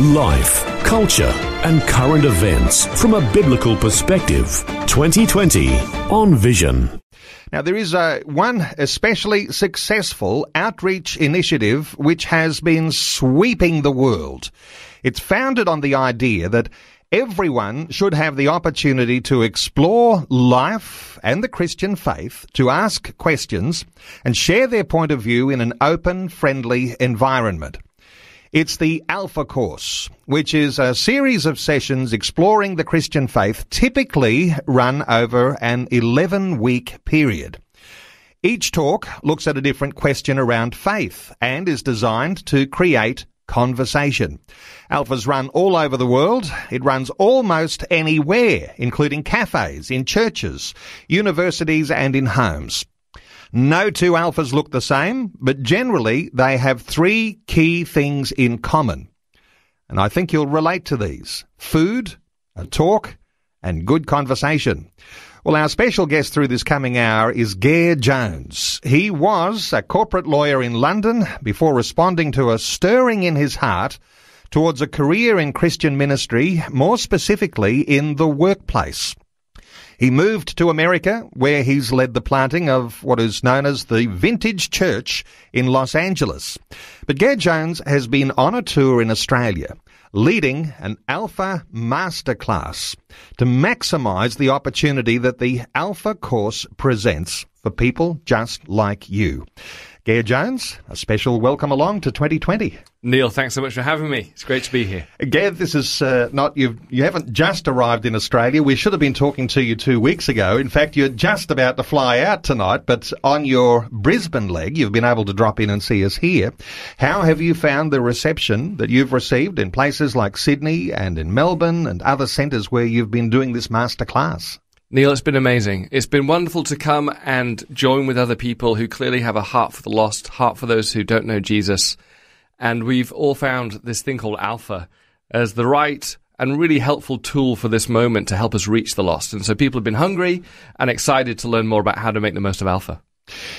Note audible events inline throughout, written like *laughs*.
Life, culture, and current events from a biblical perspective. 2020 on Vision. Now, there is uh, one especially successful outreach initiative which has been sweeping the world. It's founded on the idea that everyone should have the opportunity to explore life and the Christian faith, to ask questions, and share their point of view in an open, friendly environment. It's the Alpha Course, which is a series of sessions exploring the Christian faith, typically run over an 11 week period. Each talk looks at a different question around faith and is designed to create conversation. Alpha's run all over the world. It runs almost anywhere, including cafes, in churches, universities, and in homes. No two alphas look the same, but generally they have three key things in common. And I think you'll relate to these. Food, a talk, and good conversation. Well, our special guest through this coming hour is Gare Jones. He was a corporate lawyer in London before responding to a stirring in his heart towards a career in Christian ministry, more specifically in the workplace. He moved to America, where he's led the planting of what is known as the Vintage Church in Los Angeles. But Gare Jones has been on a tour in Australia, leading an Alpha Masterclass to maximise the opportunity that the Alpha course presents for people just like you. Gare Jones, a special welcome along to 2020. Neil, thanks so much for having me. It's great to be here. Gare, this is uh, not you. You haven't just arrived in Australia. We should have been talking to you two weeks ago. In fact, you're just about to fly out tonight. But on your Brisbane leg, you've been able to drop in and see us here. How have you found the reception that you've received in places like Sydney and in Melbourne and other centres where you've been doing this masterclass? Neil, it's been amazing. It's been wonderful to come and join with other people who clearly have a heart for the lost, heart for those who don't know Jesus. And we've all found this thing called Alpha as the right and really helpful tool for this moment to help us reach the lost. And so people have been hungry and excited to learn more about how to make the most of Alpha.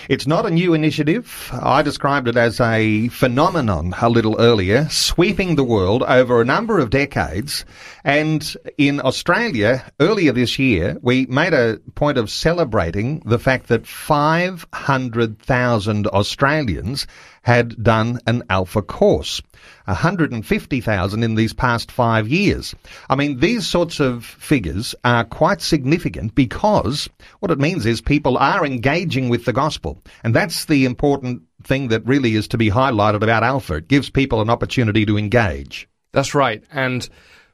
It's not a new initiative. I described it as a phenomenon a little earlier, sweeping the world over a number of decades. And in Australia, earlier this year, we made a point of celebrating the fact that 500,000 Australians had done an alpha course. 150,000 in these past five years. I mean, these sorts of figures are quite significant because what it means is people are engaging with the gospel. And that's the important thing that really is to be highlighted about alpha. It gives people an opportunity to engage. That's right. And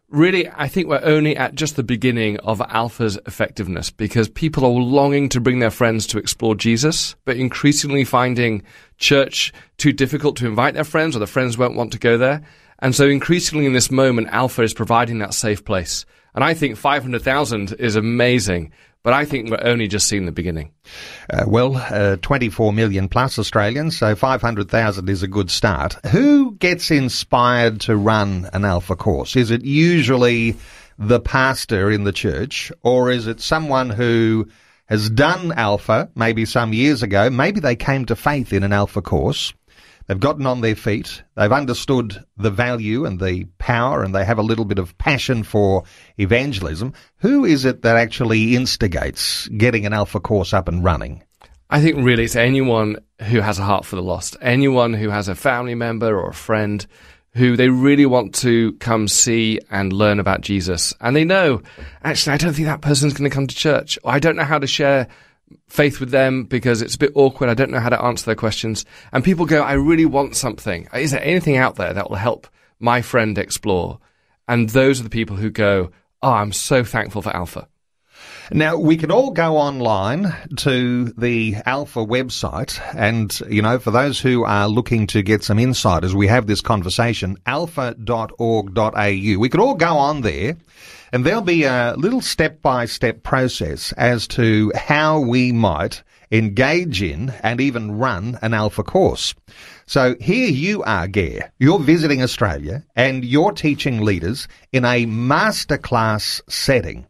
really, I think we're only at just the beginning of Alpha's effectiveness because people are longing to bring their friends to explore Jesus, but increasingly finding church too difficult to invite their friends or the friends won't want to go there. And so increasingly in this moment, Alpha is providing that safe place. And I think 500,000 is amazing, but I think we're only just seeing the beginning. Uh, well, uh, 24 million plus Australians, so 500,000 is a good start. Who gets inspired to run an Alpha course? Is it usually the pastor in the church, or is it someone who has done Alpha maybe some years ago? Maybe they came to faith in an Alpha course They've gotten on their feet. They've understood the value and the power, and they have a little bit of passion for evangelism. Who is it that actually instigates getting an Alpha course up and running? I think really it's anyone who has a heart for the lost, anyone who has a family member or a friend who they really want to come see and learn about Jesus. And they know, actually, I don't think that person's going to come to church. Or I don't know how to share faith with them because it's a bit awkward. I don't know how to answer their questions. And people go, I really want something. Is there anything out there that will help my friend explore? And those are the people who go, Oh, I'm so thankful for Alpha. Now, we can all go online to the Alpha website and, you know, for those who are looking to get some insight as we have this conversation, alpha.org.au, we could all go on there and there'll be a little step by step process as to how we might engage in and even run an Alpha course. So here you are, Gare. You're visiting Australia and you're teaching leaders in a masterclass setting.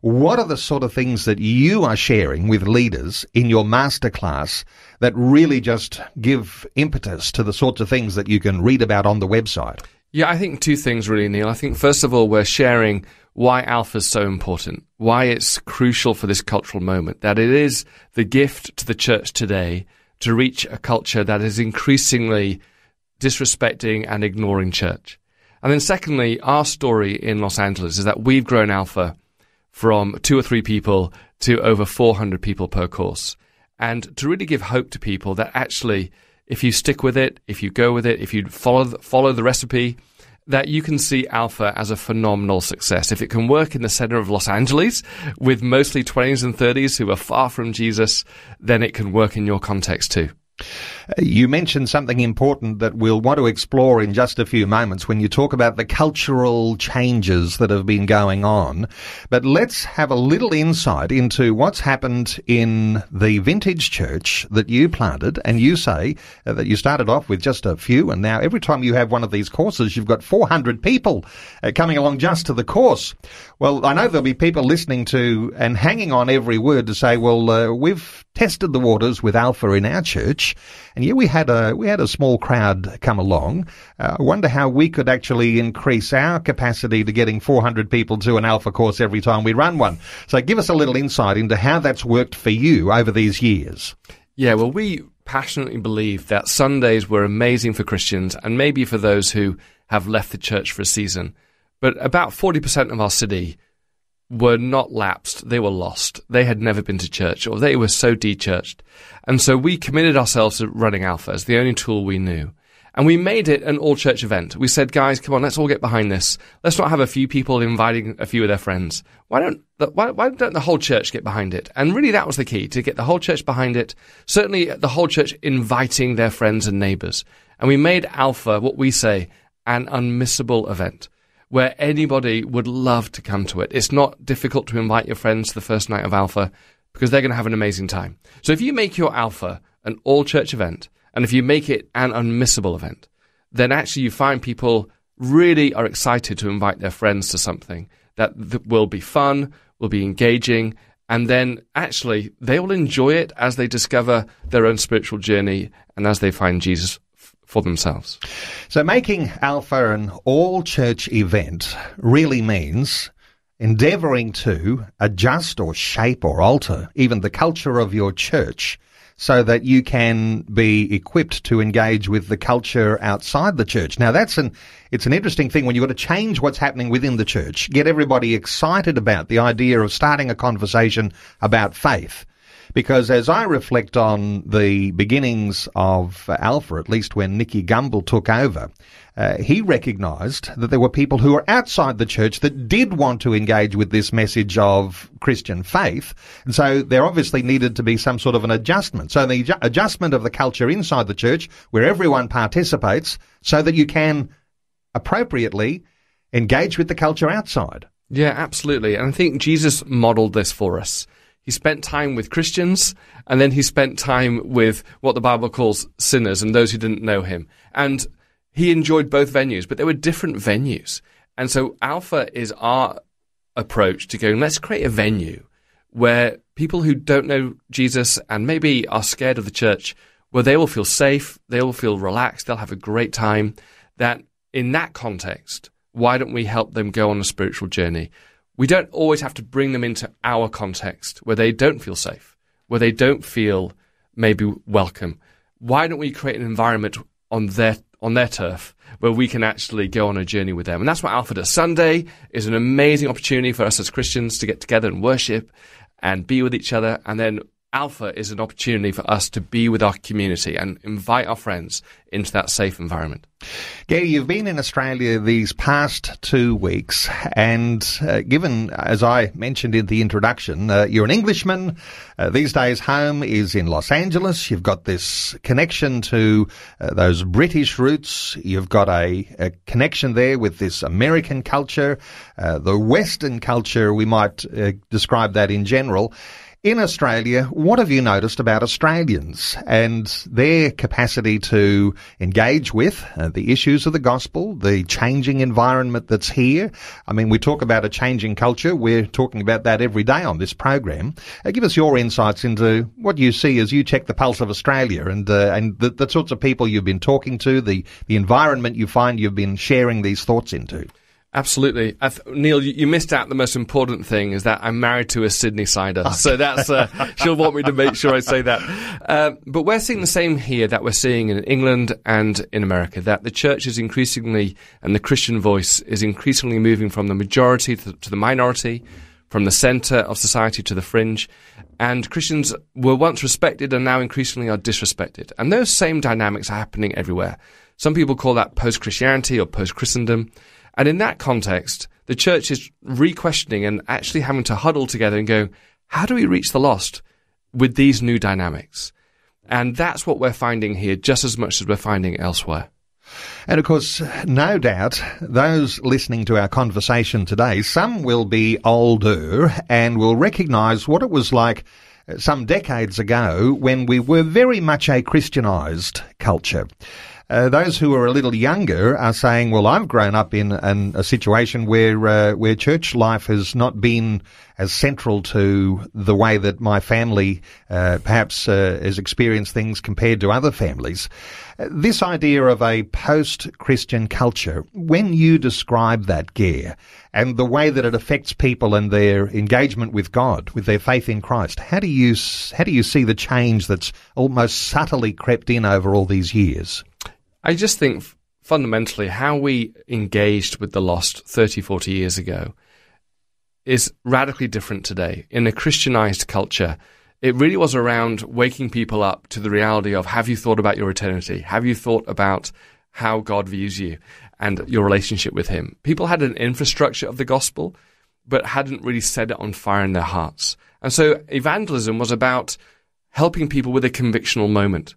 What are the sort of things that you are sharing with leaders in your masterclass that really just give impetus to the sorts of things that you can read about on the website? Yeah, I think two things really, Neil. I think first of all, we're sharing why alpha is so important, why it's crucial for this cultural moment, that it is the gift to the church today to reach a culture that is increasingly disrespecting and ignoring church. And then secondly, our story in Los Angeles is that we've grown alpha from two or three people to over 400 people per course. And to really give hope to people that actually, if you stick with it, if you go with it, if you follow the, follow the recipe, that you can see Alpha as a phenomenal success. If it can work in the center of Los Angeles with mostly 20s and 30s who are far from Jesus, then it can work in your context too. You mentioned something important that we'll want to explore in just a few moments when you talk about the cultural changes that have been going on. But let's have a little insight into what's happened in the vintage church that you planted. And you say that you started off with just a few, and now every time you have one of these courses, you've got 400 people uh, coming along just to the course. Well, I know there'll be people listening to and hanging on every word to say, well, uh, we've tested the waters with Alpha in our church and yeah, we had a we had a small crowd come along. Uh, I wonder how we could actually increase our capacity to getting 400 people to an alpha course every time we run one. So give us a little insight into how that's worked for you over these years. Yeah, well, we passionately believe that Sundays were amazing for Christians and maybe for those who have left the church for a season. But about 40% of our city were not lapsed, they were lost. They had never been to church or they were so de-churched. And so we committed ourselves to running Alpha as the only tool we knew. And we made it an all church event. We said, guys, come on, let's all get behind this. Let's not have a few people inviting a few of their friends. Why don't, why, why don't the whole church get behind it? And really that was the key, to get the whole church behind it. Certainly the whole church inviting their friends and neighbors. And we made Alpha, what we say, an unmissable event where anybody would love to come to it. It's not difficult to invite your friends to the first night of Alpha because they're going to have an amazing time. So if you make your Alpha an all church event, and if you make it an unmissable event, then actually you find people really are excited to invite their friends to something that will be fun, will be engaging, and then actually they will enjoy it as they discover their own spiritual journey and as they find Jesus for themselves. So making Alpha an all church event really means endeavoring to adjust or shape or alter even the culture of your church so that you can be equipped to engage with the culture outside the church. Now that's an, it's an interesting thing when you've got to change what's happening within the church, get everybody excited about the idea of starting a conversation about faith because as I reflect on the beginnings of Alpha, at least when Nicky Gumbel took over, uh, he recognized that there were people who were outside the church that did want to engage with this message of Christian faith. And so there obviously needed to be some sort of an adjustment. So the adjustment of the culture inside the church where everyone participates so that you can appropriately engage with the culture outside. Yeah, absolutely. And I think Jesus modeled this for us. He spent time with Christians, and then he spent time with what the Bible calls sinners and those who didn't know him. And he enjoyed both venues, but they were different venues. And so Alpha is our approach to going, let's create a venue where people who don't know Jesus and maybe are scared of the church, where they will feel safe, they will feel relaxed, they'll have a great time. That in that context, why don't we help them go on a spiritual journey? We don't always have to bring them into our context where they don't feel safe, where they don't feel maybe welcome. Why don't we create an environment on their on their turf where we can actually go on a journey with them? And that's what Alpha does. Sunday is an amazing opportunity for us as Christians to get together and worship and be with each other. And then Alpha is an opportunity for us to be with our community and invite our friends into that safe environment. Gary, you've been in Australia these past two weeks, and uh, given, as I mentioned in the introduction, uh, you're an Englishman. Uh, these days, home is in Los Angeles. You've got this connection to uh, those British roots. You've got a, a, connection there with this American culture, uh, the Western culture. We might uh, describe that in general. In Australia, what have you noticed about Australians and their capacity to engage with uh, the issues of the gospel, the changing environment that's here? I mean, we talk about a changing culture. We're talking about that every day on this program. Uh, give us your insights into what you see as you check the pulse of Australia and uh, and the, the sorts of people you've been talking to, the the environment you find you've been sharing these thoughts into. Absolutely, th- Neil. You, you, missed out the most important thing is that I'm married to a Sydney sider, so that's uh, *laughs* she'll want me to make sure I say that. Uh, but we're seeing the same here that we're seeing in England and in America. That the church is increasingly and the Christian voice is increasingly moving from the majority to, to the minority, from the centre of society to the fringe. And Christians were once respected and now increasingly are disrespected. And those same dynamics are happening everywhere. Some people call that post Christianity or post Christendom. And in that context, the church is re-questioning and actually having to huddle together and go, how do we reach the lost with these new dynamics? And that's what we're finding here just as much as we're finding elsewhere. And of course, no doubt, those listening to our conversation today, some will be older and will recognise what it was like some decades ago when we were very much a Christianised culture. Uh, those who are a little younger are saying, "Well, I've grown up in, in a situation where uh, where church life has not been as central to the way that my family uh, perhaps uh, has experienced things compared to other families." Uh, this idea of a post-Christian culture, when you describe that, Gare and the way that it affects people and their engagement with God, with their faith in Christ, how do you how do you see the change that's almost subtly crept in over all these years? I just think fundamentally how we engaged with the lost 30, 40 years ago is radically different today. In a Christianized culture, it really was around waking people up to the reality of have you thought about your eternity? Have you thought about how God views you and your relationship with Him? People had an infrastructure of the gospel, but hadn't really set it on fire in their hearts. And so evangelism was about helping people with a convictional moment.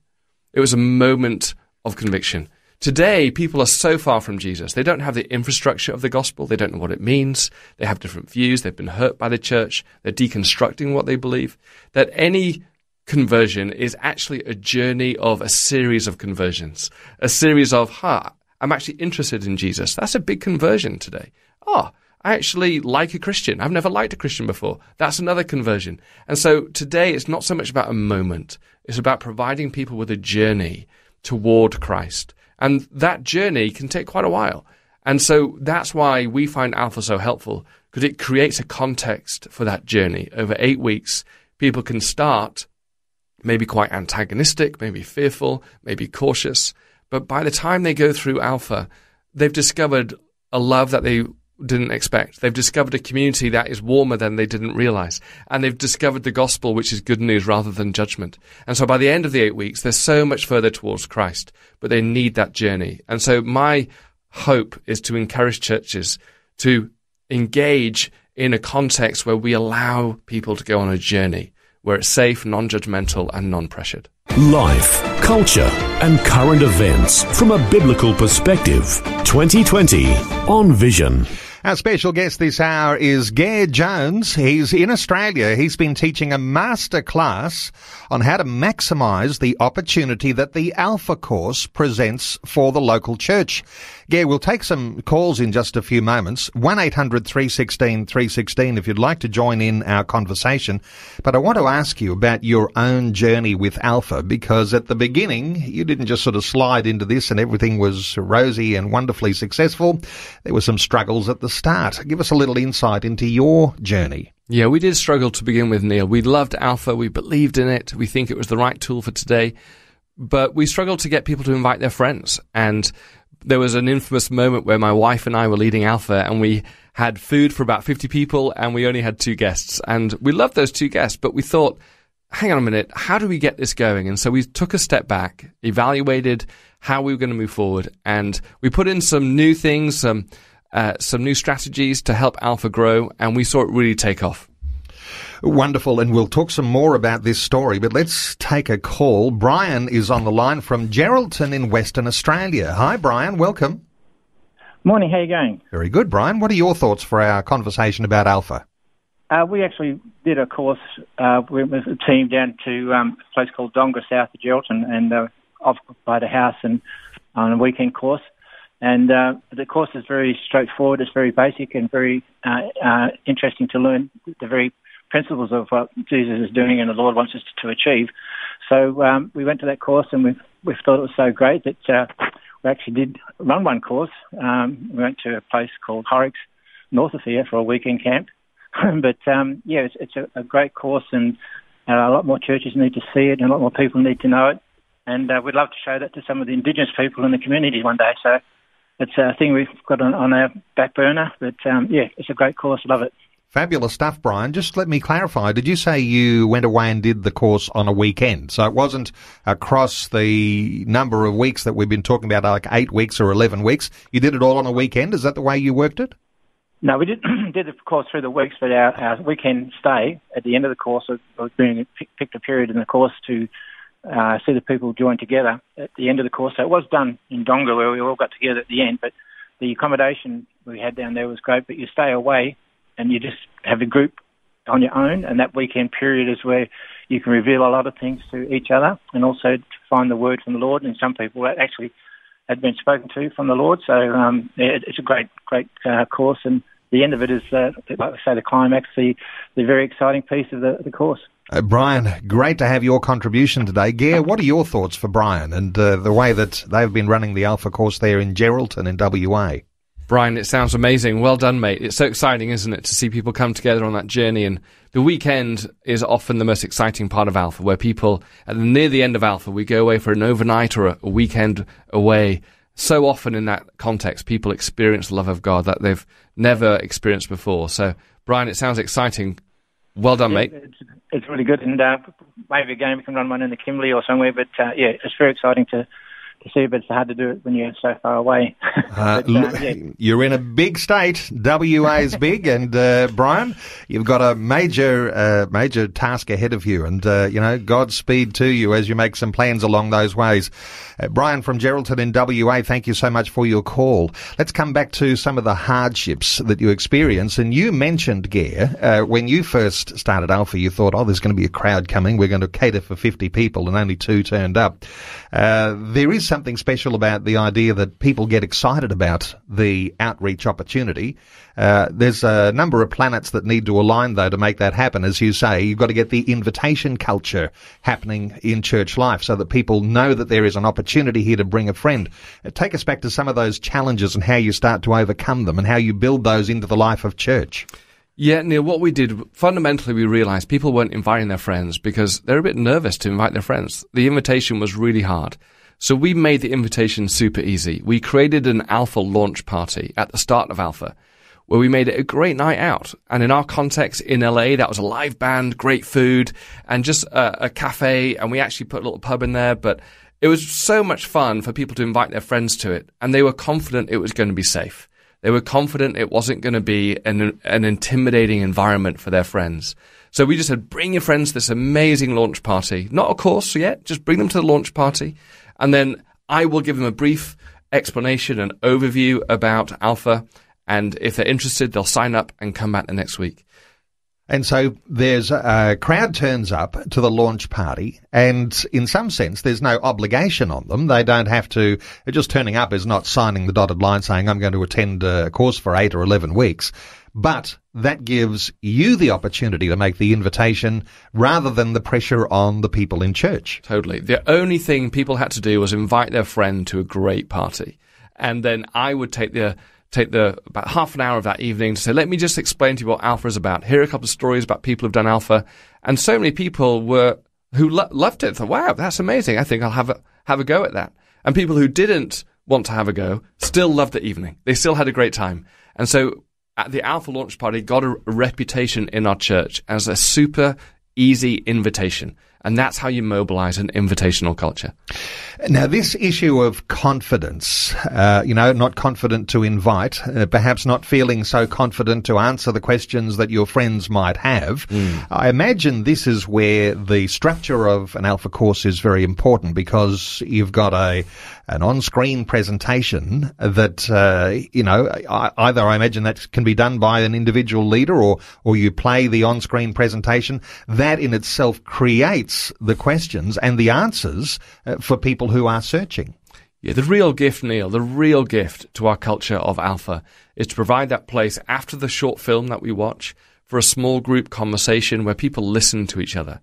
It was a moment of conviction. Today, people are so far from Jesus. They don't have the infrastructure of the gospel. They don't know what it means. They have different views. They've been hurt by the church. They're deconstructing what they believe. That any conversion is actually a journey of a series of conversions, a series of, huh, I'm actually interested in Jesus. That's a big conversion today. Oh, I actually like a Christian. I've never liked a Christian before. That's another conversion. And so today it's not so much about a moment. It's about providing people with a journey toward Christ. And that journey can take quite a while. And so that's why we find Alpha so helpful because it creates a context for that journey. Over eight weeks, people can start maybe quite antagonistic, maybe fearful, maybe cautious. But by the time they go through Alpha, they've discovered a love that they didn't expect. They've discovered a community that is warmer than they didn't realize. And they've discovered the gospel, which is good news rather than judgment. And so by the end of the eight weeks, they're so much further towards Christ, but they need that journey. And so my hope is to encourage churches to engage in a context where we allow people to go on a journey where it's safe, non-judgmental and non-pressured. Life, culture and current events from a biblical perspective. 2020 on Vision. Our special guest this hour is Gare Jones. He's in Australia. He's been teaching a master class on how to maximise the opportunity that the Alpha course presents for the local church. Gare, we'll take some calls in just a few moments. 1-800 316 316 if you'd like to join in our conversation. But I want to ask you about your own journey with Alpha because at the beginning you didn't just sort of slide into this and everything was rosy and wonderfully successful. There were some struggles at the start. Give us a little insight into your journey. Yeah, we did struggle to begin with, Neil. We loved Alpha. We believed in it. We think it was the right tool for today. But we struggled to get people to invite their friends. And there was an infamous moment where my wife and I were leading Alpha and we had food for about 50 people and we only had two guests. And we loved those two guests, but we thought, hang on a minute, how do we get this going? And so we took a step back, evaluated how we were going to move forward, and we put in some new things, some uh, some new strategies to help Alpha grow, and we saw it really take off. Wonderful, and we'll talk some more about this story, but let's take a call. Brian is on the line from Geraldton in Western Australia. Hi, Brian, welcome. Morning, how are you going? Very good, Brian. What are your thoughts for our conversation about Alpha? Uh, we actually did a course uh, with a team down to um, a place called Dongara, south of Geraldton, and uh, off by the house and on a weekend course. And uh, the course is very straightforward. It's very basic and very uh, uh, interesting to learn the very principles of what Jesus is doing and the Lord wants us to achieve. So um, we went to that course and we we thought it was so great that uh, we actually did run one course. Um, we went to a place called Horrocks, north of here, for a weekend camp *laughs* but um, yeah, it's, it's a, a, great course, and uh, a lot more churches need to see it, and a lot more people need to know it. And uh, we'd love to show that to some of the Indigenous people in the community one day. So it's a thing we've got on, on our back burner. But um, yeah, it's a great course. Love it. Fabulous stuff, Brian. Just let me clarify. Did you say you went away and did the course on a weekend? So it wasn't across the number of weeks that we've been talking about, like eight weeks or 11 weeks. You did it all on a weekend. Is that the way you worked it? No, we did *clears throat* did the course through the weeks, but our, our weekend stay at the end of the course was being picked a period in the course to uh, see the people join together at the end of the course. So it was done in Dongara where we all got together at the end, but the accommodation we had down there was great. But you stay away and you just have a group on your own, and that weekend period is where you can reveal a lot of things to each other and also to find the word from the Lord. And some people actually had been spoken to from the Lord. So um, yeah, it's a great, great uh, course, and the end of it is, uh, like I say, the climax, the, the very exciting piece of the, the course. Uh, Brian, great to have your contribution today. Gare, what are your thoughts for Brian and uh, the way that they've been running the Alpha course there in Geraldton in WA? Brian, it sounds amazing. Well done, mate. It's so exciting, isn't it, to see people come together on that journey. And the weekend is often the most exciting part of Alpha, where people, at the, near the end of Alpha, we go away for an overnight or a, a weekend away so often in that context, people experience the love of God that they've never experienced before. So, Brian, it sounds exciting. Well done, mate. It's, it's really good, and uh, maybe again we can run one in the Kimberley or somewhere. But uh, yeah, it's very exciting to to see, but it's hard to do it when you're so far away. *laughs* Uh, but, uh, yeah. You're in a big state. WA is big, *laughs* and uh, Brian, you've got a major, uh, major task ahead of you, and uh, you know, Godspeed to you as you make some plans along those ways. Uh, Brian from Geraldton in WA, thank you so much for your call. Let's come back to some of the hardships that you experience, and you mentioned, Gare, when you first started Alpha, you thought, oh, there's going to be a crowd coming. We're going to cater for 50 people, and only two turned up. there is something special about the idea that people get excited about the outreach opportunity. Uh, there's a number of planets that need to align, though, to make that happen. As you say, you've got to get the invitation culture happening in church life so that people know that there is an opportunity here to bring a friend. Uh, take us back to some of those challenges and how you start to overcome them and how you build those into the life of church. Yeah, Neil, what we did, fundamentally, we realized people weren't inviting their friends because they're a bit nervous to invite their friends. The invitation was really hard. So we made the invitation super easy. We created an alpha launch party at the start of alpha where we made it a great night out. And in our context in LA, that was a live band, great food and just a, a cafe. And we actually put a little pub in there, but it was so much fun for people to invite their friends to it. And they were confident it was going to be safe. They were confident it wasn't going to be an, an intimidating environment for their friends. So we just said, bring your friends to this amazing launch party. Not a course yet, just bring them to the launch party and then I will give them a brief explanation and overview about Alpha. And if they're interested, they'll sign up and come back the next week. And so there's uh, a crowd turns up to the launch party, and in some sense, there's no obligation on them. They don't have to. Just turning up is not signing the dotted line saying I'm going to attend a course for eight or eleven weeks. But that gives you the opportunity to make the invitation rather than the pressure on the people in church. Totally. The only thing people had to do was invite their friend to a great party. And then I would take the take the about half an hour of that evening to say, let me just explain to you what Alpha is about. Here are a couple of stories about people who've done Alpha. And so many people were who lo- loved it. Thought, wow, that's amazing. I think I'll have a have a go at that. And people who didn't want to have a go still loved the evening. They still had a great time. And so at the Alpha launch party got a, reputation in our church as a super easy invitation. And that's how you mobilize an invitational culture. Now, this issue of confidence, uh, you know, not confident to invite, uh, perhaps not feeling so confident to answer the questions that your friends might have. Mm. I imagine this is where the structure of an alpha course is very important because you've got a, an on-screen presentation that uh, you know either I imagine that can be done by an individual leader or or you play the on-screen presentation that in itself creates the questions and the answers uh, for people who are searching. Yeah, the real gift, Neil, the real gift to our culture of alpha is to provide that place after the short film that we watch for a small group conversation where people listen to each other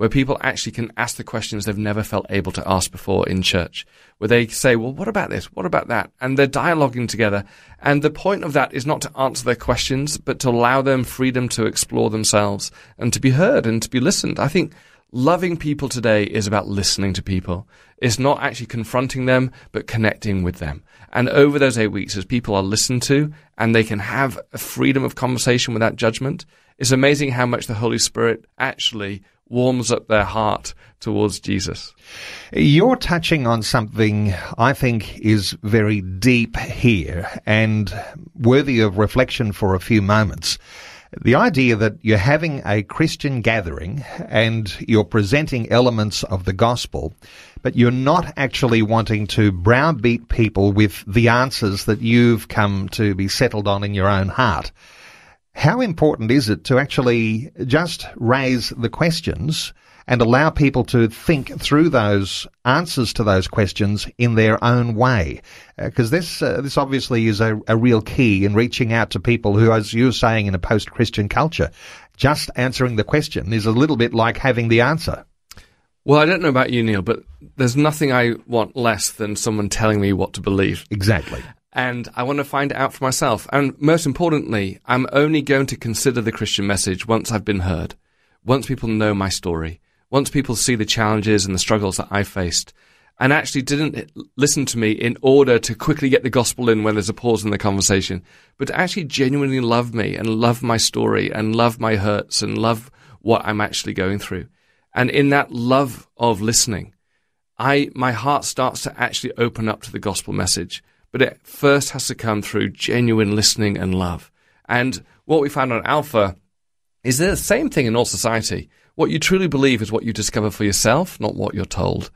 where people actually can ask the questions they've never felt able to ask before in church, where they say, well, what about this? What about that? And they're dialoguing together. And the point of that is not to answer their questions, but to allow them freedom to explore themselves and to be heard and to be listened. I think loving people today is about listening to people. It's not actually confronting them, but connecting with them. And over those eight weeks, as people are listened to and they can have a freedom of conversation without judgment, it's amazing how much the Holy Spirit actually warms up their heart towards Jesus. You're touching on something I think is very deep here and worthy of reflection for a few moments. The idea that you're having a Christian gathering and you're presenting elements of the gospel, but you're not actually wanting to browbeat people with the answers that you've come to be settled on in your own heart. How important is it to actually just raise the questions and allow people to think through those answers to those questions in their own way? Because uh, this uh, this obviously is a, a real key in reaching out to people who, as you're saying, in a post-Christian culture, just answering the question is a little bit like having the answer. Well, I don't know about you, Neil, but there's nothing I want less than someone telling me what to believe. Exactly and I want to find it out for myself. And most importantly, I'm only going to consider the Christian message once I've been heard, once people know my story, once people see the challenges and the struggles that I faced, and actually didn't listen to me in order to quickly get the gospel in when there's a pause in the conversation, but actually genuinely love me and love my story and love my hurts and love what I'm actually going through. And in that love of listening, I, my heart starts to actually open up to the gospel message but it first has to come through genuine listening and love. And what we found on Alpha is the same thing in all society. What you truly believe is what you discover for yourself, not what you're told.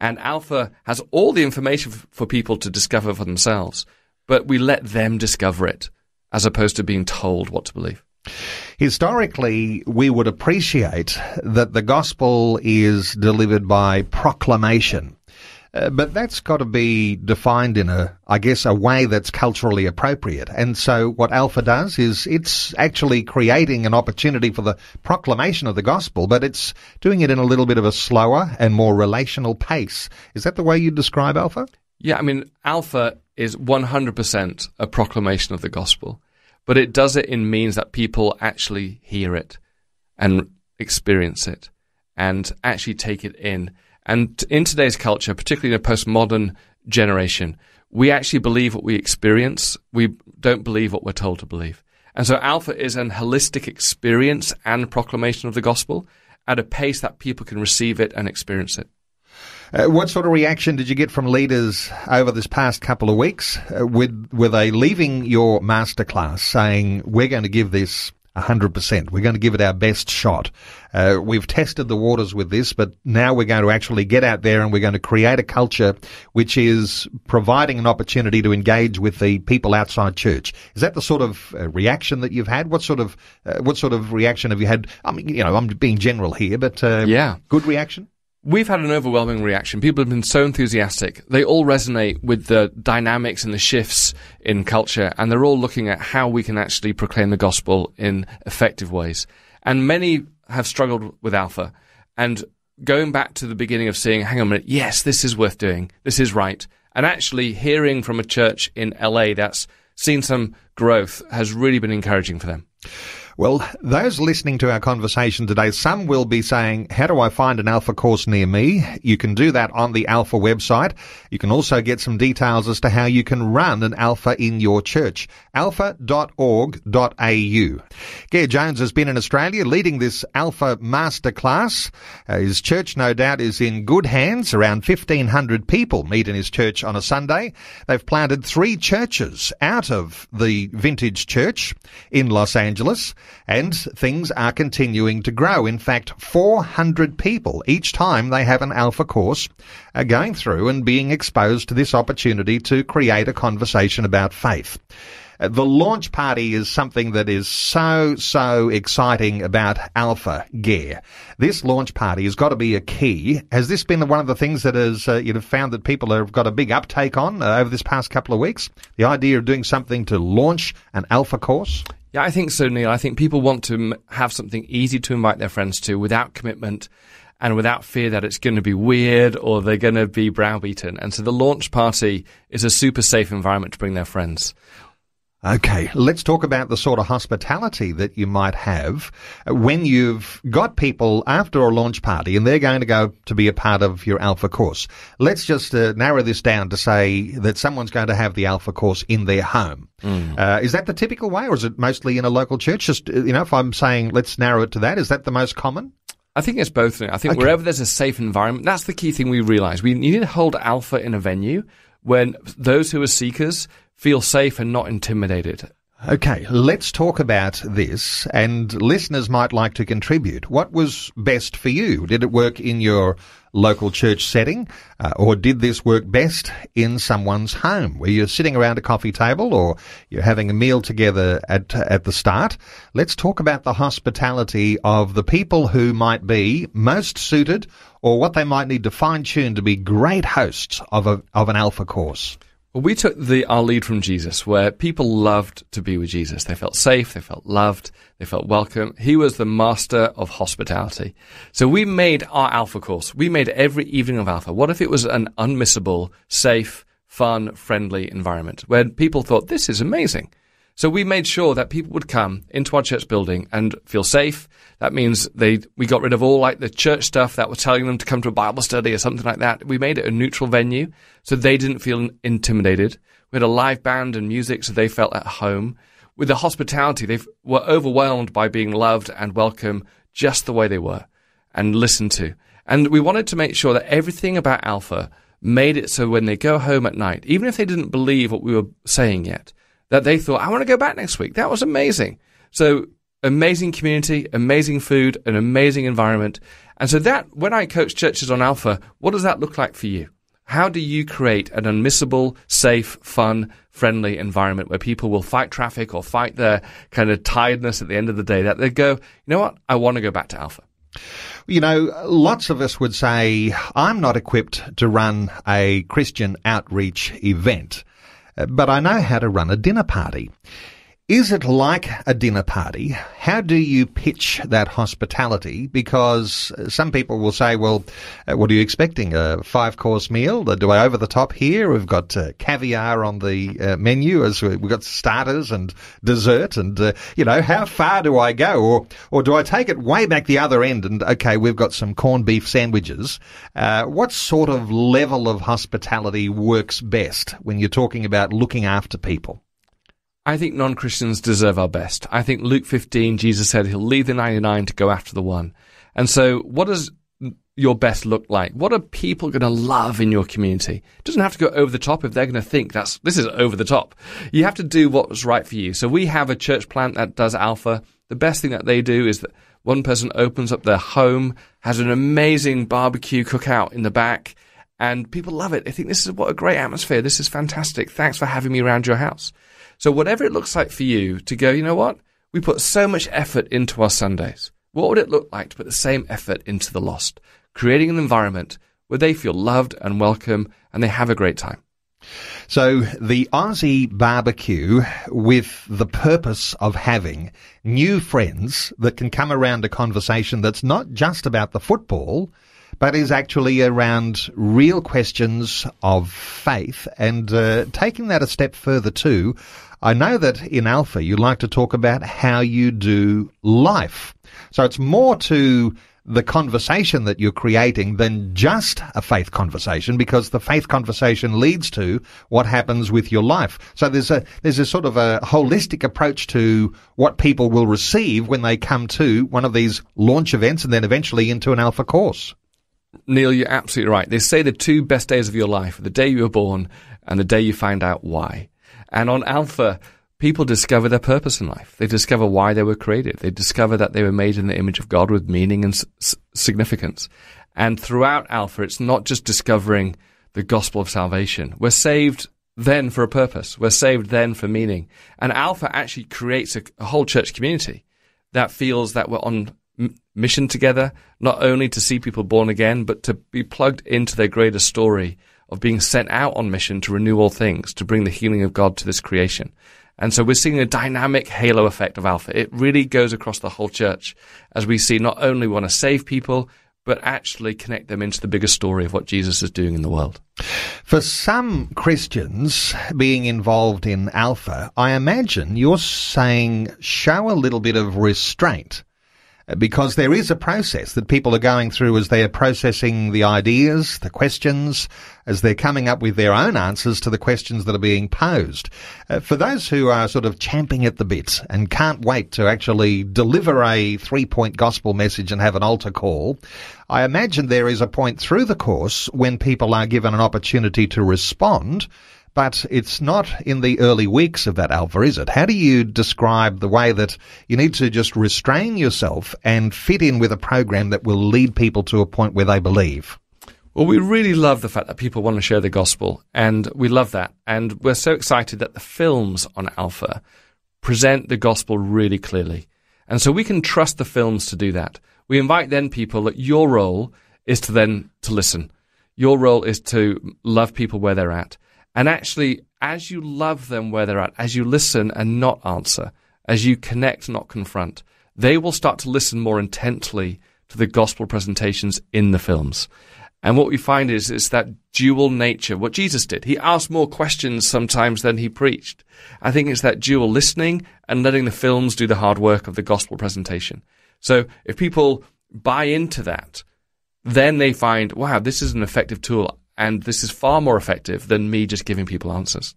And Alpha has all the information for people to discover for themselves, but we let them discover it as opposed to being told what to believe. Historically, we would appreciate that the gospel is delivered by proclamation. Uh, but that's got to be defined in a, I guess, a way that's culturally appropriate. And so what Alpha does is it's actually creating an opportunity for the proclamation of the gospel, but it's doing it in a little bit of a slower and more relational pace. Is that the way you describe Alpha? Yeah, I mean, Alpha is 100% a proclamation of the gospel, but it does it in means that people actually hear it and experience it and actually take it in and in today's culture, particularly in a postmodern generation, we actually believe what we experience. We don't believe what we're told to believe. And so Alpha is an holistic experience and proclamation of the gospel at a pace that people can receive it and experience it. Uh, what sort of reaction did you get from leaders over this past couple of weeks? Uh, with, were they leaving your masterclass saying, we're going to give this 100%. We're going to give it our best shot. Uh, we've tested the waters with this, but now we're going to actually get out there and we're going to create a culture which is providing an opportunity to engage with the people outside church. Is that the sort of uh, reaction that you've had? What sort of uh, what sort of reaction have you had? I mean, you know, I'm being general here, but uh, yeah, good reaction. We've had an overwhelming reaction. People have been so enthusiastic. They all resonate with the dynamics and the shifts in culture, and they're all looking at how we can actually proclaim the gospel in effective ways. And many have struggled with Alpha. And going back to the beginning of seeing, hang on a minute, yes, this is worth doing. This is right. And actually hearing from a church in LA that's seen some growth has really been encouraging for them. Well, those listening to our conversation today, some will be saying, how do I find an Alpha course near me? You can do that on the Alpha website. You can also get some details as to how you can run an Alpha in your church. alpha.org.au. Gare Jones has been in Australia leading this Alpha Masterclass. Uh, his church, no doubt, is in good hands. Around 1,500 people meet in his church on a Sunday. They've planted three churches out of the vintage church in Los Angeles and things are continuing to grow. In fact, 400 people each time they have an alpha course are going through and being exposed to this opportunity to create a conversation about faith. Uh, the launch party is something that is so, so exciting about Alpha Gare. This launch party has got to be a key. Has this been one of the things that has, uh, you have found that people have got a big uptake on uh, over this past couple of weeks? The idea of doing something to launch an Alpha course? Yeah, I think so, Neil. I think people want to have something easy to invite their friends to without commitment and without fear that it's going to be weird or they're going to be browbeaten. And so the launch party is a super safe environment to bring their friends. Okay, let's talk about the sort of hospitality that you might have when you've got people after a launch party and they're going to go to be a part of your Alpha course. Let's just uh, narrow this down to say that someone's going to have the Alpha course in their home. Mm. Uh, is that the typical way or is it mostly in a local church? Just, uh, you know, if I'm saying let's narrow it to that, is that the most common? I think it's both. I think okay. wherever there's a safe environment, that's the key thing we realize. We need to hold Alpha in a venue when those who are seekers feel safe and not intimidated. Okay, let's talk about this, and listeners might like to contribute. What was best for you? Did it work in your local church setting, uh, or did this work best in someone's home, where you're sitting around a coffee table, or you're having a meal together at at the start? Let's talk about the hospitality of the people who might be most suited, or what they might need to fine tune to be great hosts of a of an Alpha course. Well, we took the, our lead from Jesus, where people loved to be with Jesus. They felt safe, they felt loved, they felt welcome. He was the master of hospitality. So we made our Alpha course. We made every evening of Alpha. What if it was an unmissable, safe, fun, friendly environment where people thought, this is amazing? So we made sure that people would come into our church building and feel safe. That means they, we got rid of all like the church stuff that was telling them to come to a Bible study or something like that. We made it a neutral venue so they didn't feel intimidated. We had a live band and music so they felt at home. With the hospitality, they were overwhelmed by being loved and welcome just the way they were and listened to. And we wanted to make sure that everything about Alpha made it so when they go home at night, even if they didn't believe what we were saying yet, that they thought, I want to go back next week. That was amazing. So amazing community, amazing food, an amazing environment. And so that, when I coach churches on Alpha, what does that look like for you? How do you create an unmissable, safe, fun, friendly environment where people will fight traffic or fight their kind of tiredness at the end of the day that they go, you know what? I want to go back to Alpha. You know, lots of us would say, I'm not equipped to run a Christian outreach event Uh, but I know how to run a dinner party. Is it like a dinner party? How do you pitch that hospitality? Because some people will say, well, uh, what are you expecting? A five course meal? Do I over the top here? We've got uh, caviar on the uh, menu as we've got starters and dessert. And, uh, you know, how far do I go? Or, or do I take it way back the other end and, okay, we've got some corned beef sandwiches. Uh, what sort of level of hospitality works best when you're talking about looking after people? I think non Christians deserve our best. I think Luke 15, Jesus said he'll leave the 99 to go after the one. And so, what does your best look like? What are people going to love in your community? It doesn't have to go over the top if they're going to think that's, this is over the top. You have to do what's right for you. So we have a church plant that does alpha. The best thing that they do is that one person opens up their home, has an amazing barbecue cookout in the back, and people love it. They think this is what a great atmosphere. This is fantastic. Thanks for having me around your house. So whatever it looks like for you to go, you know what? We put so much effort into our Sundays. What would it look like to put the same effort into the lost? Creating an environment where they feel loved and welcome and they have a great time. So the Aussie barbecue with the purpose of having new friends that can come around a conversation that's not just about the football, but is actually around real questions of faith and uh, taking that a step further too I know that in Alpha you like to talk about how you do life. So it's more to the conversation that you're creating than just a faith conversation because the faith conversation leads to what happens with your life. So there's a, there's a sort of a holistic approach to what people will receive when they come to one of these launch events and then eventually into an alpha course. Neil, you're absolutely right. They say the two best days of your life are the day you were born and the day you find out why. And on Alpha, people discover their purpose in life. They discover why they were created. They discover that they were made in the image of God with meaning and s- significance. And throughout Alpha, it's not just discovering the gospel of salvation. We're saved then for a purpose. We're saved then for meaning. And Alpha actually creates a, a whole church community that feels that we're on mission together, not only to see people born again, but to be plugged into their greater story of being sent out on mission to renew all things, to bring the healing of God to this creation. And so we're seeing a dynamic halo effect of Alpha. It really goes across the whole church as we see not only want to save people, but actually connect them into the bigger story of what Jesus is doing in the world. For some Christians being involved in Alpha, I imagine you're saying show a little bit of restraint because there is a process that people are going through as they are processing the ideas, the questions, as they're coming up with their own answers to the questions that are being posed. Uh, for those who are sort of champing at the bit and can't wait to actually deliver a three point gospel message and have an altar call, I imagine there is a point through the course when people are given an opportunity to respond but it's not in the early weeks of that alpha, is it? How do you describe the way that you need to just restrain yourself and fit in with a program that will lead people to a point where they believe? Well, we really love the fact that people want to share the gospel, and we love that. And we're so excited that the films on Alpha present the gospel really clearly. And so we can trust the films to do that. We invite then people that your role is to then to listen. Your role is to love people where they're at. And actually, as you love them where they're at, as you listen and not answer, as you connect, not confront, they will start to listen more intently to the gospel presentations in the films. And what we find is, is that dual nature, what Jesus did. He asked more questions sometimes than he preached. I think it's that dual listening and letting the films do the hard work of the gospel presentation. So if people buy into that, then they find, wow, this is an effective tool. And this is far more effective than me just giving people answers.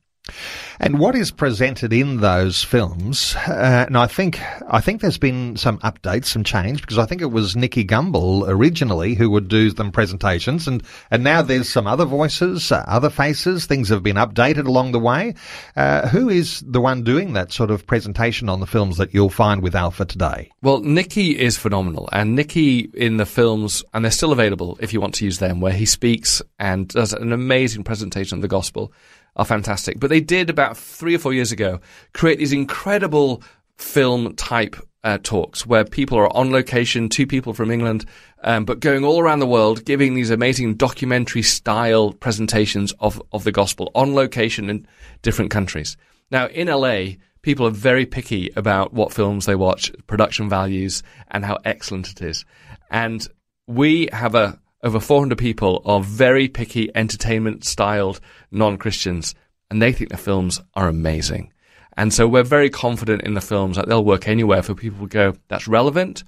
And what is presented in those films, uh, and I think I think there's been some updates, some change, because I think it was Nicky Gumbel originally who would do them presentations, and and now there's some other voices, uh, other faces. Things have been updated along the way. Uh, who is the one doing that sort of presentation on the films that you'll find with Alpha today? Well, Nicky is phenomenal, and Nicky in the films, and they're still available if you want to use them, where he speaks and does an amazing presentation of the gospel are fantastic. But they did about three or four years ago create these incredible film type uh, talks where people are on location, two people from England, um, but going all around the world, giving these amazing documentary style presentations of, of the gospel on location in different countries. Now, in LA, people are very picky about what films they watch, production values, and how excellent it is. And we have a over 400 people are very picky, entertainment styled non Christians, and they think the films are amazing. And so we're very confident in the films that they'll work anywhere for people to go, that's relevant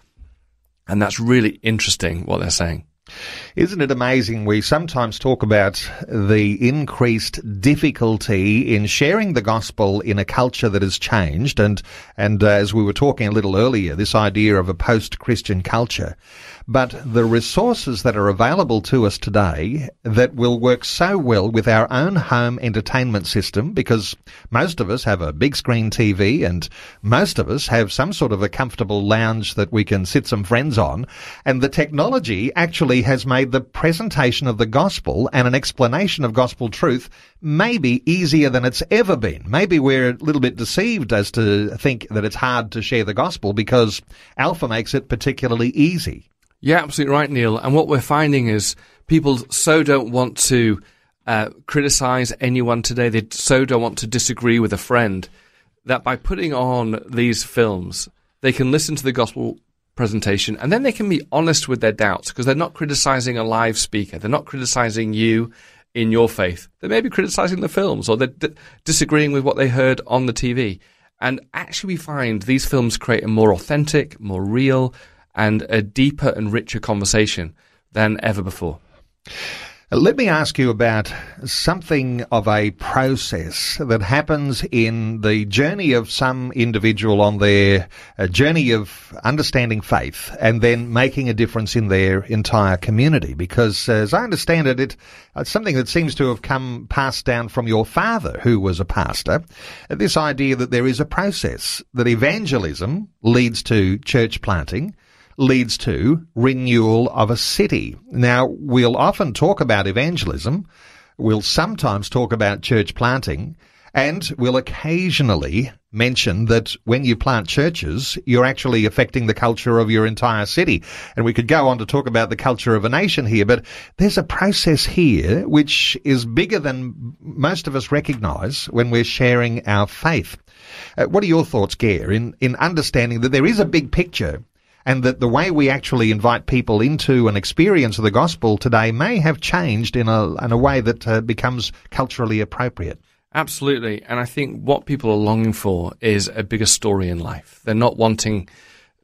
and that's really interesting what they're saying. Isn't it amazing? We sometimes talk about the increased difficulty in sharing the gospel in a culture that has changed, and and uh, as we were talking a little earlier, this idea of a post-Christian culture. But the resources that are available to us today that will work so well with our own home entertainment system, because most of us have a big screen TV and most of us have some sort of a comfortable lounge that we can sit some friends on, and the technology actually has made the presentation of the gospel and an explanation of gospel truth maybe easier than it's ever been. Maybe we're a little bit deceived as to think that it's hard to share the gospel because Alpha makes it particularly easy. Yeah, absolutely right, Neil. And what we're finding is people so don't want to uh, criticize anyone today. They so don't want to disagree with a friend that by putting on these films, they can listen to the gospel presentation and then they can be honest with their doubts because they're not criticizing a live speaker. They're not criticizing you in your faith. They may be criticizing the films or they're d- disagreeing with what they heard on the TV. And actually, we find these films create a more authentic, more real, and a deeper and richer conversation than ever before. Let me ask you about something of a process that happens in the journey of some individual on their uh, journey of understanding faith and then making a difference in their entire community. Because uh, as I understand it, it, it's something that seems to have come passed down from your father, who was a pastor. This idea that there is a process, that evangelism leads to church planting leads to renewal of a city. Now, we'll often talk about evangelism. We'll sometimes talk about church planting. And we'll occasionally mention that when you plant churches, you're actually affecting the culture of your entire city. And we could go on to talk about the culture of a nation here, but there's a process here which is bigger than most of us recognize when we're sharing our faith. Uh, what are your thoughts, Gare, in, in understanding that there is a big picture and that the way we actually invite people into an experience of the gospel today may have changed in a, in a way that uh, becomes culturally appropriate. Absolutely. And I think what people are longing for is a bigger story in life. They're not wanting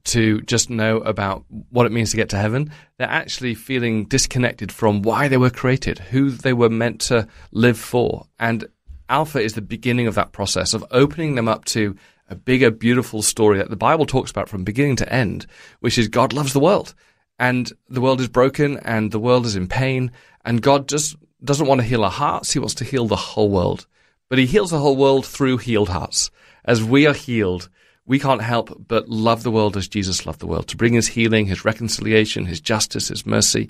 to just know about what it means to get to heaven. They're actually feeling disconnected from why they were created, who they were meant to live for. And Alpha is the beginning of that process of opening them up to a bigger, beautiful story that the Bible talks about from beginning to end, which is God loves the world. And the world is broken and the world is in pain. And God just doesn't want to heal our hearts. He wants to heal the whole world. But He heals the whole world through healed hearts. As we are healed, we can't help but love the world as Jesus loved the world, to bring His healing, His reconciliation, His justice, His mercy.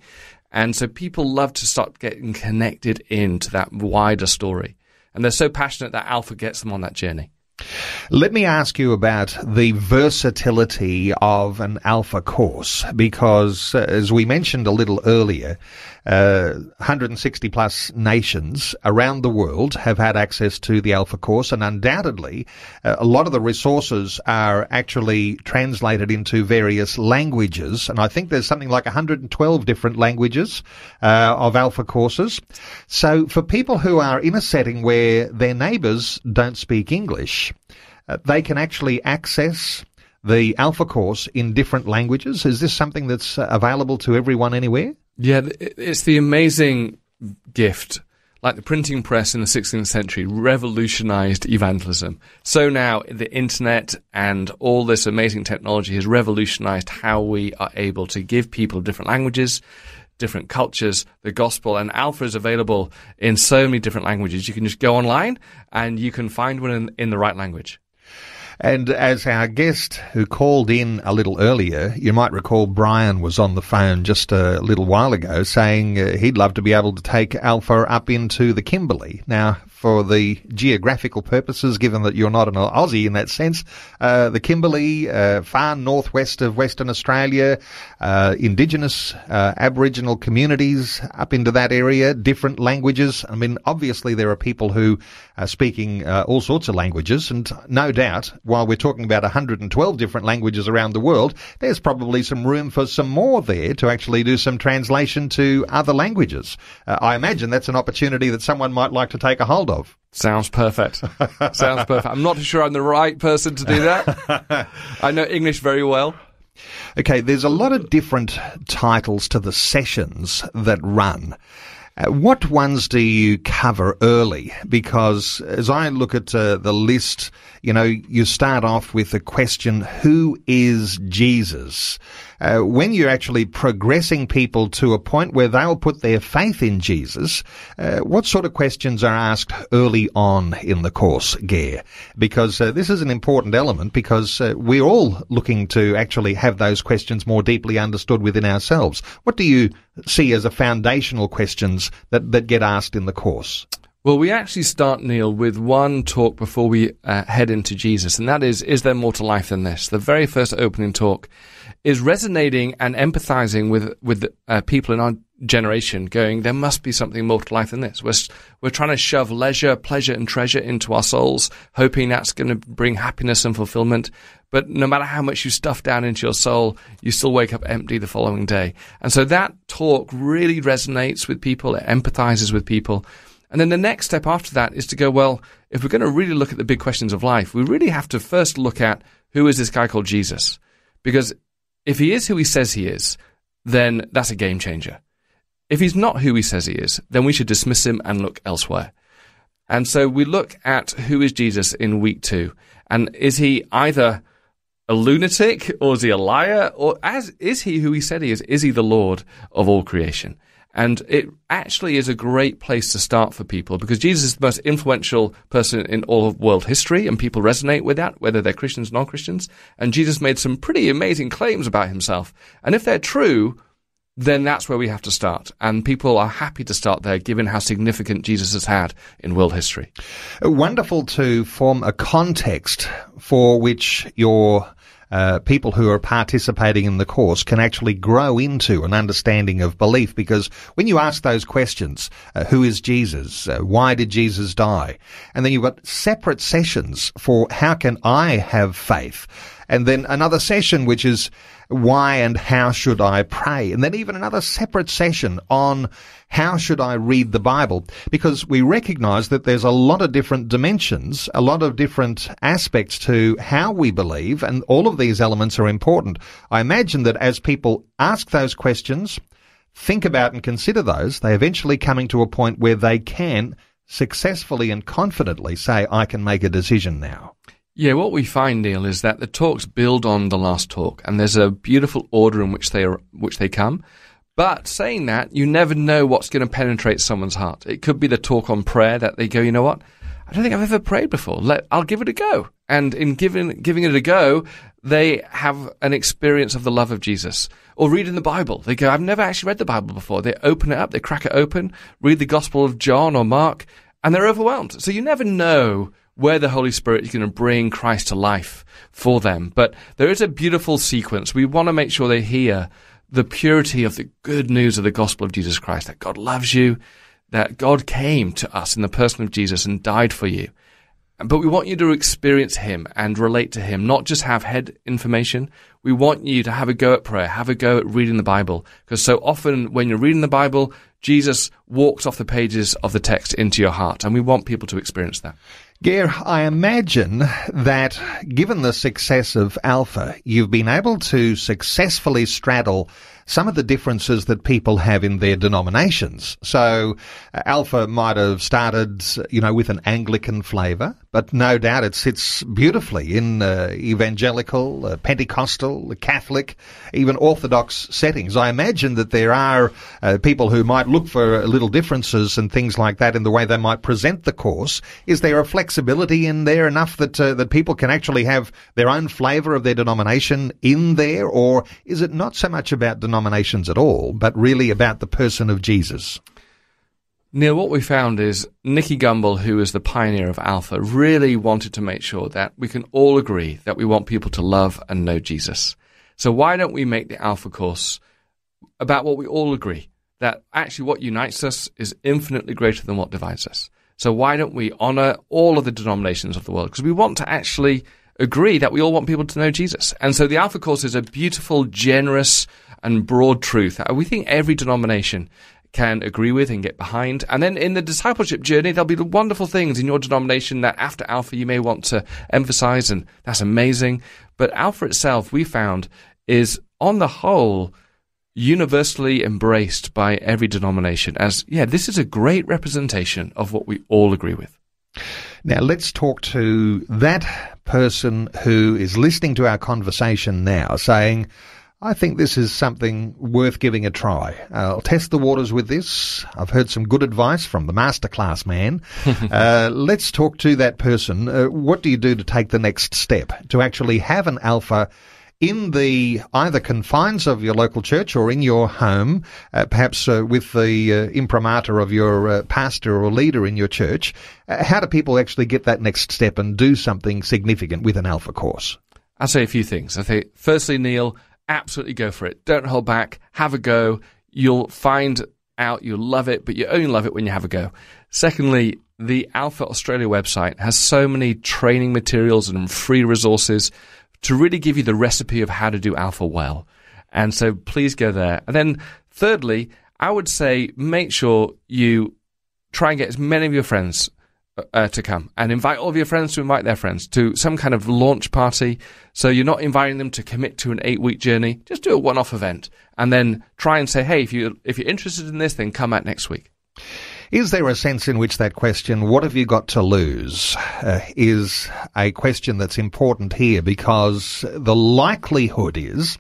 And so people love to start getting connected into that wider story. And they're so passionate that Alpha gets them on that journey. Let me ask you about the versatility of an alpha course because, uh, as we mentioned a little earlier, uh, 160 plus nations around the world have had access to the Alpha course, and undoubtedly, uh, a lot of the resources are actually translated into various languages. And I think there's something like 112 different languages uh, of Alpha courses. So, for people who are in a setting where their neighbours don't speak English, uh, they can actually access the Alpha course in different languages. Is this something that's uh, available to everyone anywhere? Yeah, it's the amazing gift. Like the printing press in the 16th century revolutionized evangelism. So now the internet and all this amazing technology has revolutionized how we are able to give people different languages, different cultures, the gospel. And Alpha is available in so many different languages. You can just go online and you can find one in, in the right language. And as our guest who called in a little earlier, you might recall Brian was on the phone just a little while ago saying uh, he'd love to be able to take Alpha up into the Kimberley. Now, for the geographical purposes, given that you're not an Aussie in that sense. Uh, the Kimberley, uh, far northwest of Western Australia, uh, indigenous uh, Aboriginal communities up into that area, different languages. I mean, obviously there are people who are speaking uh, all sorts of languages, and no doubt, while we're talking about 112 different languages around the world, there's probably some room for some more there to actually do some translation to other languages. Uh, I imagine that's an opportunity that someone might like to take a hold of. Sounds perfect. *laughs* Sounds perfect. I'm not sure I'm the right person to do that. *laughs* I know English very well. Okay, there's a lot of different titles to the sessions that run. Uh, what ones do you cover early? Because as I look at uh, the list, you know, you start off with the question, who is Jesus? Uh, when you're actually progressing people to a point where they'll put their faith in Jesus, uh, what sort of questions are asked early on in the course, Gare? Because uh, this is an important element because uh, we're all looking to actually have those questions more deeply understood within ourselves. What do you see as a foundational questions that, that get asked in the course? Well, we actually start, Neil, with one talk before we uh, head into Jesus, and that is, is there more to life than this? The very first opening talk is resonating and empathizing with, with uh, people in our generation going, there must be something more to life than this. We're, we're trying to shove leisure, pleasure, and treasure into our souls, hoping that's going to bring happiness and fulfillment. But no matter how much you stuff down into your soul, you still wake up empty the following day. And so that talk really resonates with people, it empathizes with people. And then the next step after that is to go, well, if we're going to really look at the big questions of life, we really have to first look at who is this guy called Jesus? Because if he is who he says he is, then that's a game changer. If he's not who he says he is, then we should dismiss him and look elsewhere. And so we look at who is Jesus in week two. And is he either a lunatic or is he a liar or as is he who he said he is? Is he the Lord of all creation? And it actually is a great place to start for people because Jesus is the most influential person in all of world history and people resonate with that, whether they're Christians, or non-Christians. And Jesus made some pretty amazing claims about himself. And if they're true, then that's where we have to start. And people are happy to start there given how significant Jesus has had in world history. Wonderful to form a context for which your uh, people who are participating in the course can actually grow into an understanding of belief because when you ask those questions, uh, who is Jesus? Uh, why did Jesus die? And then you've got separate sessions for how can I have faith? And then another session which is why and how should I pray? And then even another separate session on how should I read the Bible? Because we recognize that there's a lot of different dimensions, a lot of different aspects to how we believe, and all of these elements are important. I imagine that as people ask those questions, think about and consider those, they eventually coming to a point where they can successfully and confidently say, I can make a decision now. Yeah, what we find, Neil, is that the talks build on the last talk, and there's a beautiful order in which they are, which they come. But saying that, you never know what's going to penetrate someone's heart. It could be the talk on prayer that they go, you know what? I don't think I've ever prayed before. Let, I'll give it a go. And in giving giving it a go, they have an experience of the love of Jesus. Or reading the Bible. They go, I've never actually read the Bible before. They open it up, they crack it open, read the Gospel of John or Mark, and they're overwhelmed. So you never know where the Holy Spirit is going to bring Christ to life for them. But there is a beautiful sequence. We want to make sure they hear the purity of the good news of the gospel of Jesus Christ, that God loves you, that God came to us in the person of Jesus and died for you. But we want you to experience Him and relate to Him, not just have head information. We want you to have a go at prayer, have a go at reading the Bible. Because so often when you're reading the Bible, Jesus walks off the pages of the text into your heart. And we want people to experience that. Gare, I imagine that given the success of Alpha, you've been able to successfully straddle some of the differences that people have in their denominations. So uh, Alpha might have started, you know, with an Anglican flavour, but no doubt it sits beautifully in uh, evangelical, uh, Pentecostal, Catholic, even Orthodox settings. I imagine that there are uh, people who might look for little differences and things like that in the way they might present the course. Is there a flexibility in there enough that uh, that people can actually have their own flavour of their denomination in there, or is it not so much about denomination? Denominations at all, but really about the person of Jesus. Neil, what we found is Nicky Gumbel, who is the pioneer of Alpha, really wanted to make sure that we can all agree that we want people to love and know Jesus. So why don't we make the Alpha course about what we all agree? That actually what unites us is infinitely greater than what divides us. So why don't we honor all of the denominations of the world? Because we want to actually agree that we all want people to know Jesus. And so the Alpha course is a beautiful, generous, and broad truth. We think every denomination can agree with and get behind. And then in the discipleship journey, there'll be the wonderful things in your denomination that after Alpha you may want to emphasize, and that's amazing. But Alpha itself, we found, is on the whole universally embraced by every denomination as, yeah, this is a great representation of what we all agree with. Now let's talk to that person who is listening to our conversation now saying, I think this is something worth giving a try. I'll test the waters with this. I've heard some good advice from the masterclass man. *laughs* uh, let's talk to that person. Uh, what do you do to take the next step to actually have an alpha? in the either confines of your local church or in your home, uh, perhaps uh, with the uh, imprimatur of your uh, pastor or leader in your church, uh, how do people actually get that next step and do something significant with an alpha course? I'll say a few things. I think, firstly, Neil, absolutely go for it. Don't hold back. Have a go. you'll find out you'll love it, but you only love it when you have a go. Secondly, the Alpha Australia website has so many training materials and free resources to really give you the recipe of how to do Alpha well. And so please go there. And then thirdly, I would say make sure you try and get as many of your friends uh, to come and invite all of your friends to invite their friends to some kind of launch party. So you're not inviting them to commit to an eight week journey. Just do a one off event and then try and say, hey, if you if you're interested in this, then come out next week. Is there a sense in which that question, what have you got to lose, uh, is a question that's important here because the likelihood is,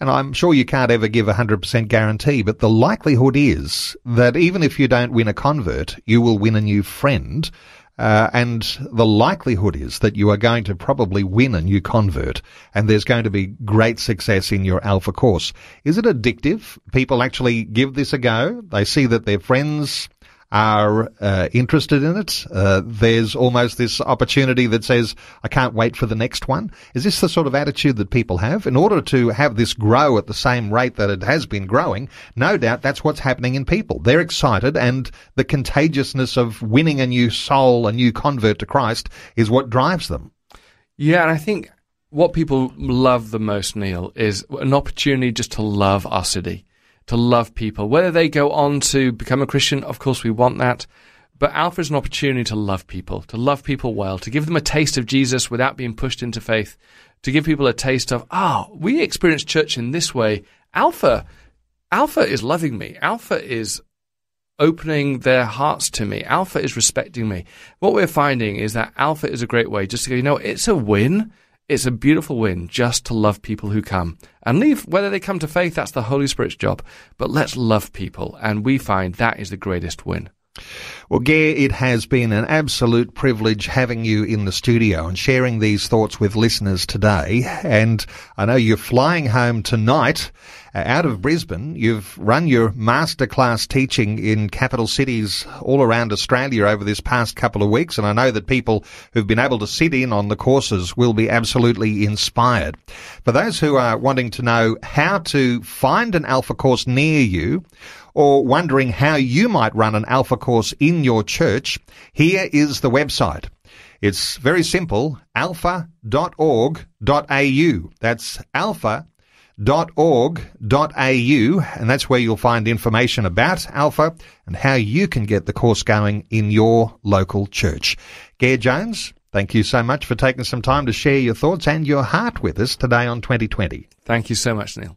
and I'm sure you can't ever give a 100% guarantee, but the likelihood is that even if you don't win a convert, you will win a new friend. Uh, and the likelihood is that you are going to probably win a new convert and there's going to be great success in your alpha course. Is it addictive? People actually give this a go. They see that their friends are uh, interested in it. Uh, there's almost this opportunity that says, I can't wait for the next one. Is this the sort of attitude that people have? In order to have this grow at the same rate that it has been growing, no doubt that's what's happening in people. They're excited and the contagiousness of winning a new soul, a new convert to Christ is what drives them. Yeah, and I think what people love the most, Neil, is an opportunity just to love our city to love people. Whether they go on to become a Christian, of course, we want that. But Alpha is an opportunity to love people, to love people well, to give them a taste of Jesus without being pushed into faith, to give people a taste of, oh, we experience church in this way. Alpha, Alpha is loving me. Alpha is opening their hearts to me. Alpha is respecting me. What we're finding is that Alpha is a great way just to go, you know, it's a win. It's a beautiful win just to love people who come and leave. Whether they come to faith, that's the Holy Spirit's job. But let's love people. And we find that is the greatest win. Well, Gare, it has been an absolute privilege having you in the studio and sharing these thoughts with listeners today. And I know you're flying home tonight uh, out of Brisbane. You've run your masterclass teaching in capital cities all around Australia over this past couple of weeks. And I know that people who've been able to sit in on the courses will be absolutely inspired. For those who are wanting to know how to find an Alpha course near you, or wondering how you might run an Alpha course in your church, here is the website. It's very simple, alpha.org.au. That's alpha.org.au, and that's where you'll find information about Alpha and how you can get the course going in your local church. Gare Jones, thank you so much for taking some time to share your thoughts and your heart with us today on 2020. Thank you so much, Neil.